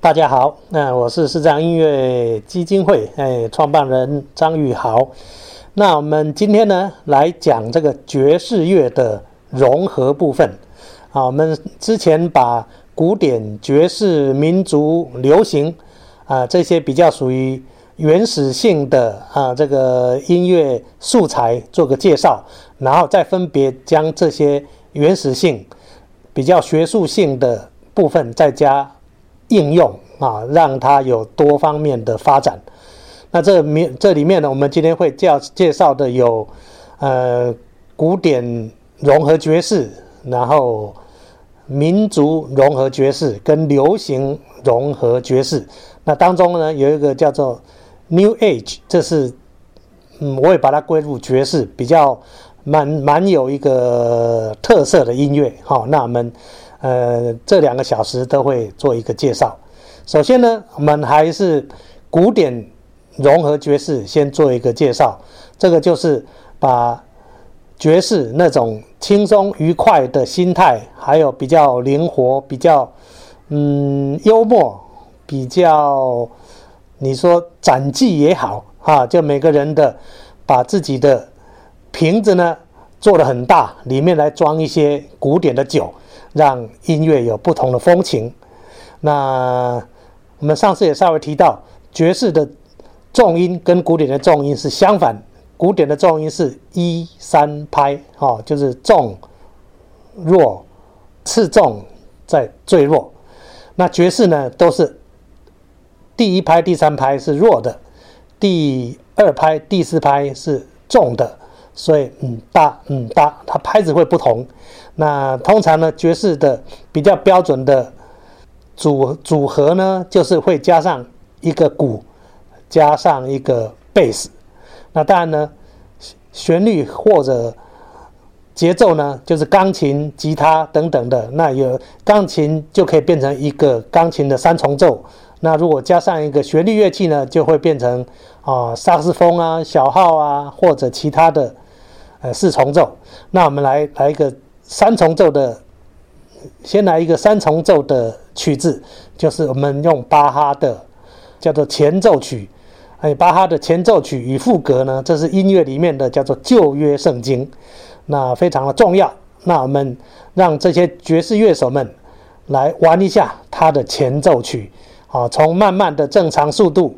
大家好，那我是市长音乐基金会哎创办人张宇豪。那我们今天呢来讲这个爵士乐的融合部分。啊，我们之前把古典、爵士、民族、流行啊这些比较属于原始性的啊这个音乐素材做个介绍，然后再分别将这些原始性、比较学术性的部分再加应用啊，让它有多方面的发展。那这面这里面呢，我们今天会介介绍的有呃古典融合爵士，然后。民族融合爵士跟流行融合爵士，那当中呢有一个叫做 New Age，这是嗯，我也把它归入爵士，比较蛮蛮有一个特色的音乐。好，那我们呃这两个小时都会做一个介绍。首先呢，我们还是古典融合爵士先做一个介绍，这个就是把。爵士那种轻松愉快的心态，还有比较灵活、比较嗯幽默、比较你说展技也好啊，就每个人的把自己的瓶子呢做得很大，里面来装一些古典的酒，让音乐有不同的风情。那我们上次也稍微提到，爵士的重音跟古典的重音是相反。古典的重音是一三拍，哦，就是重弱次重在最弱。那爵士呢，都是第一拍、第三拍是弱的，第二拍、第四拍是重的，所以嗯大嗯大，它拍子会不同。那通常呢，爵士的比较标准的组组合呢，就是会加上一个鼓，加上一个贝斯。那当然呢，旋律或者节奏呢，就是钢琴、吉他等等的。那有钢琴就可以变成一个钢琴的三重奏。那如果加上一个旋律乐器呢，就会变成啊萨克斯风啊、小号啊，或者其他的呃四重奏。那我们来来一个三重奏的，先来一个三重奏的曲子，就是我们用巴哈的叫做前奏曲。哎，巴哈的前奏曲与副歌呢，这是音乐里面的叫做旧约圣经，那非常的重要。那我们让这些爵士乐手们来玩一下它的前奏曲，啊，从慢慢的正常速度，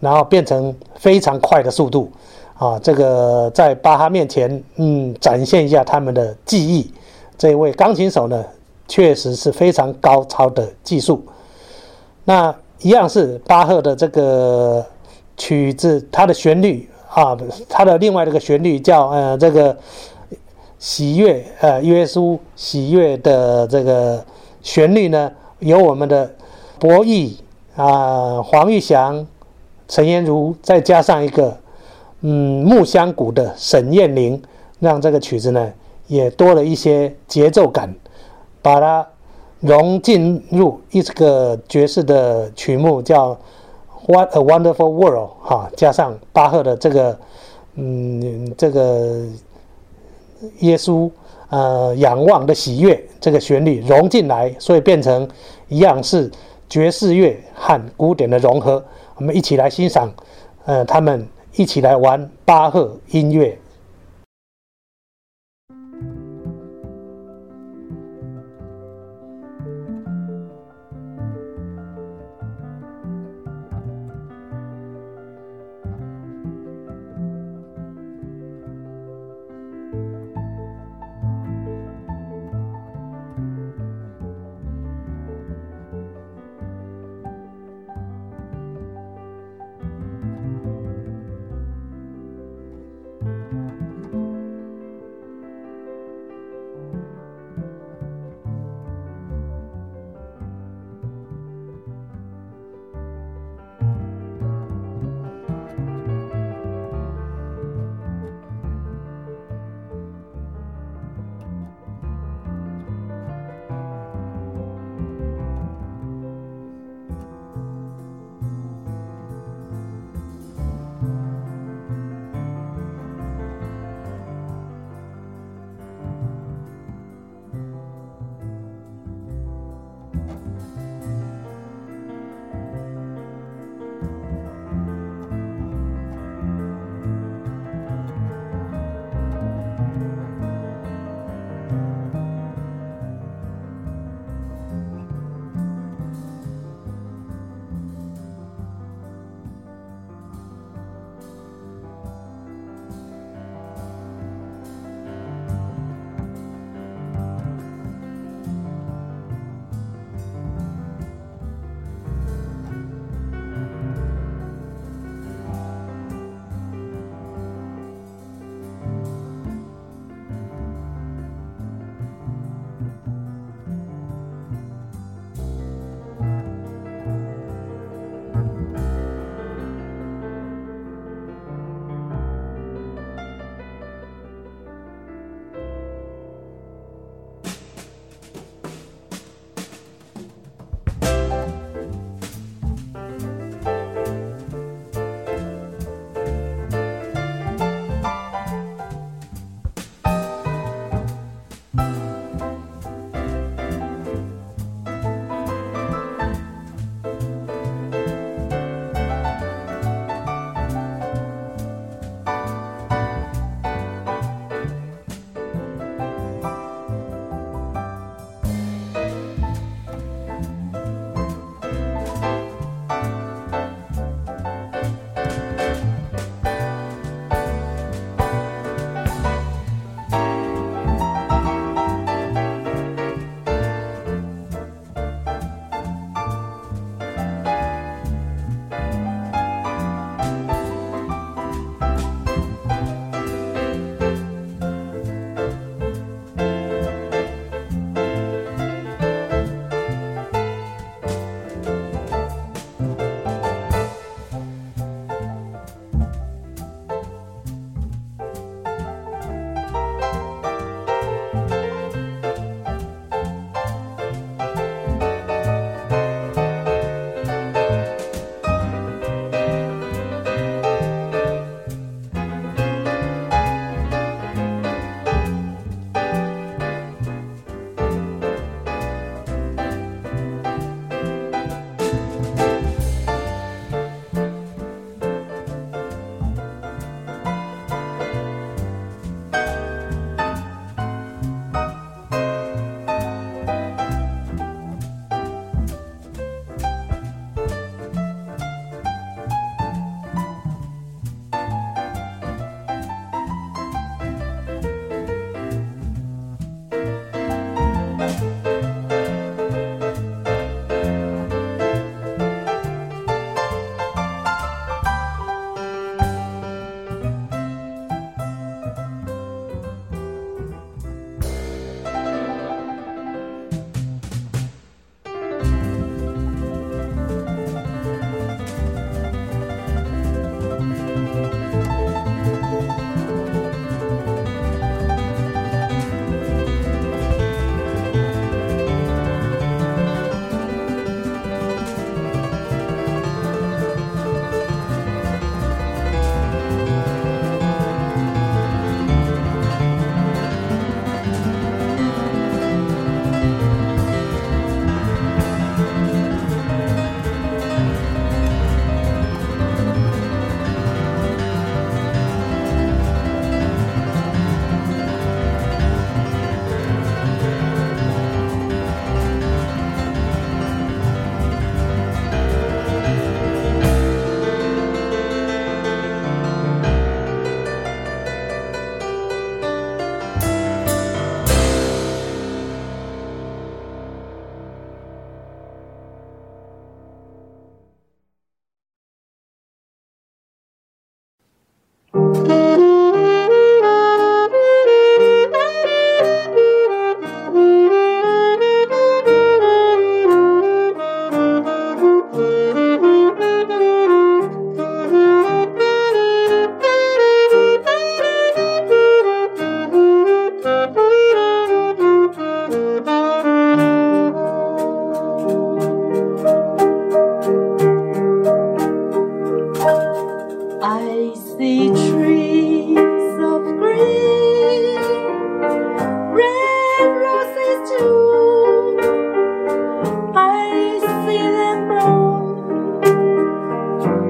然后变成非常快的速度，啊，这个在巴哈面前，嗯，展现一下他们的技艺。这位钢琴手呢，确实是非常高超的技术。那一样是巴赫的这个。曲子它的旋律啊，它的另外这个旋律叫呃这个喜悦呃耶稣喜悦的这个旋律呢，由我们的博弈啊黄玉祥、陈妍如，再加上一个嗯木香鼓的沈燕玲，让这个曲子呢也多了一些节奏感，把它融进入一个爵士的曲目叫。What a wonderful world！哈，加上巴赫的这个，嗯，这个耶稣呃仰望的喜悦这个旋律融进来，所以变成一样是爵士乐和古典的融合。我们一起来欣赏，呃，他们一起来玩巴赫音乐。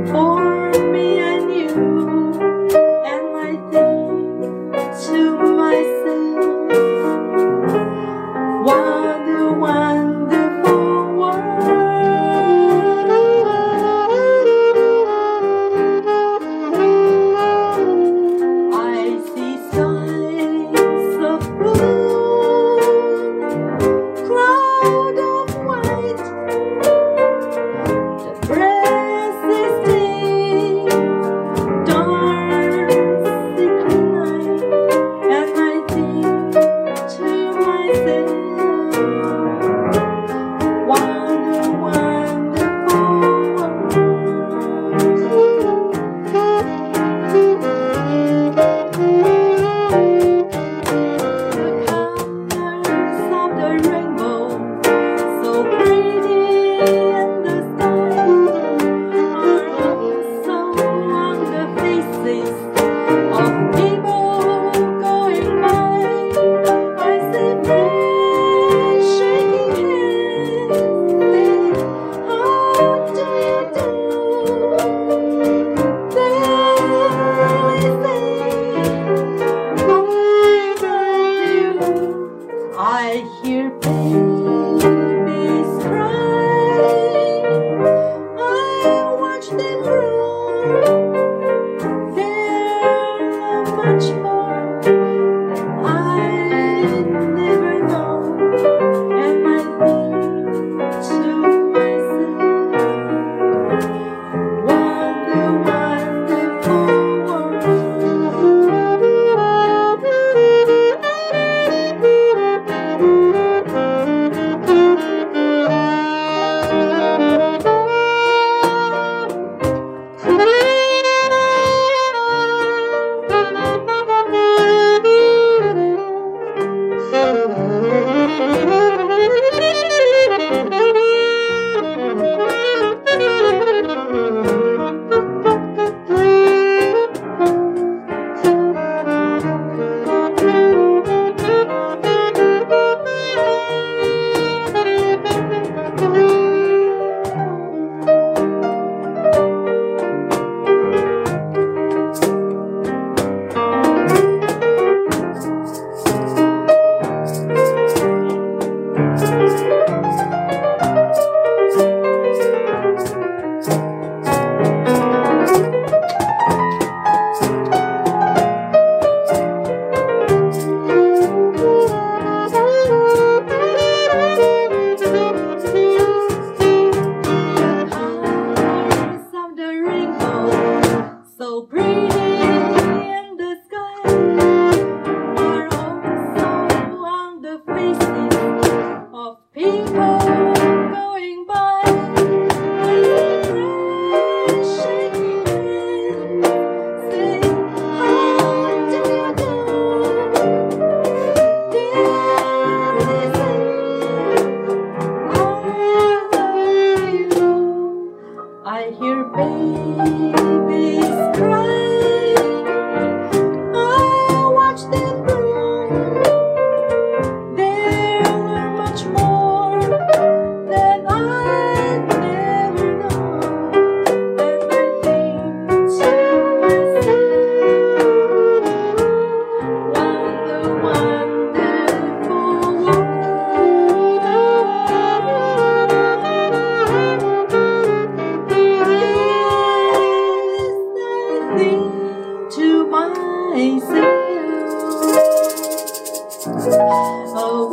for Congratulations. Oh,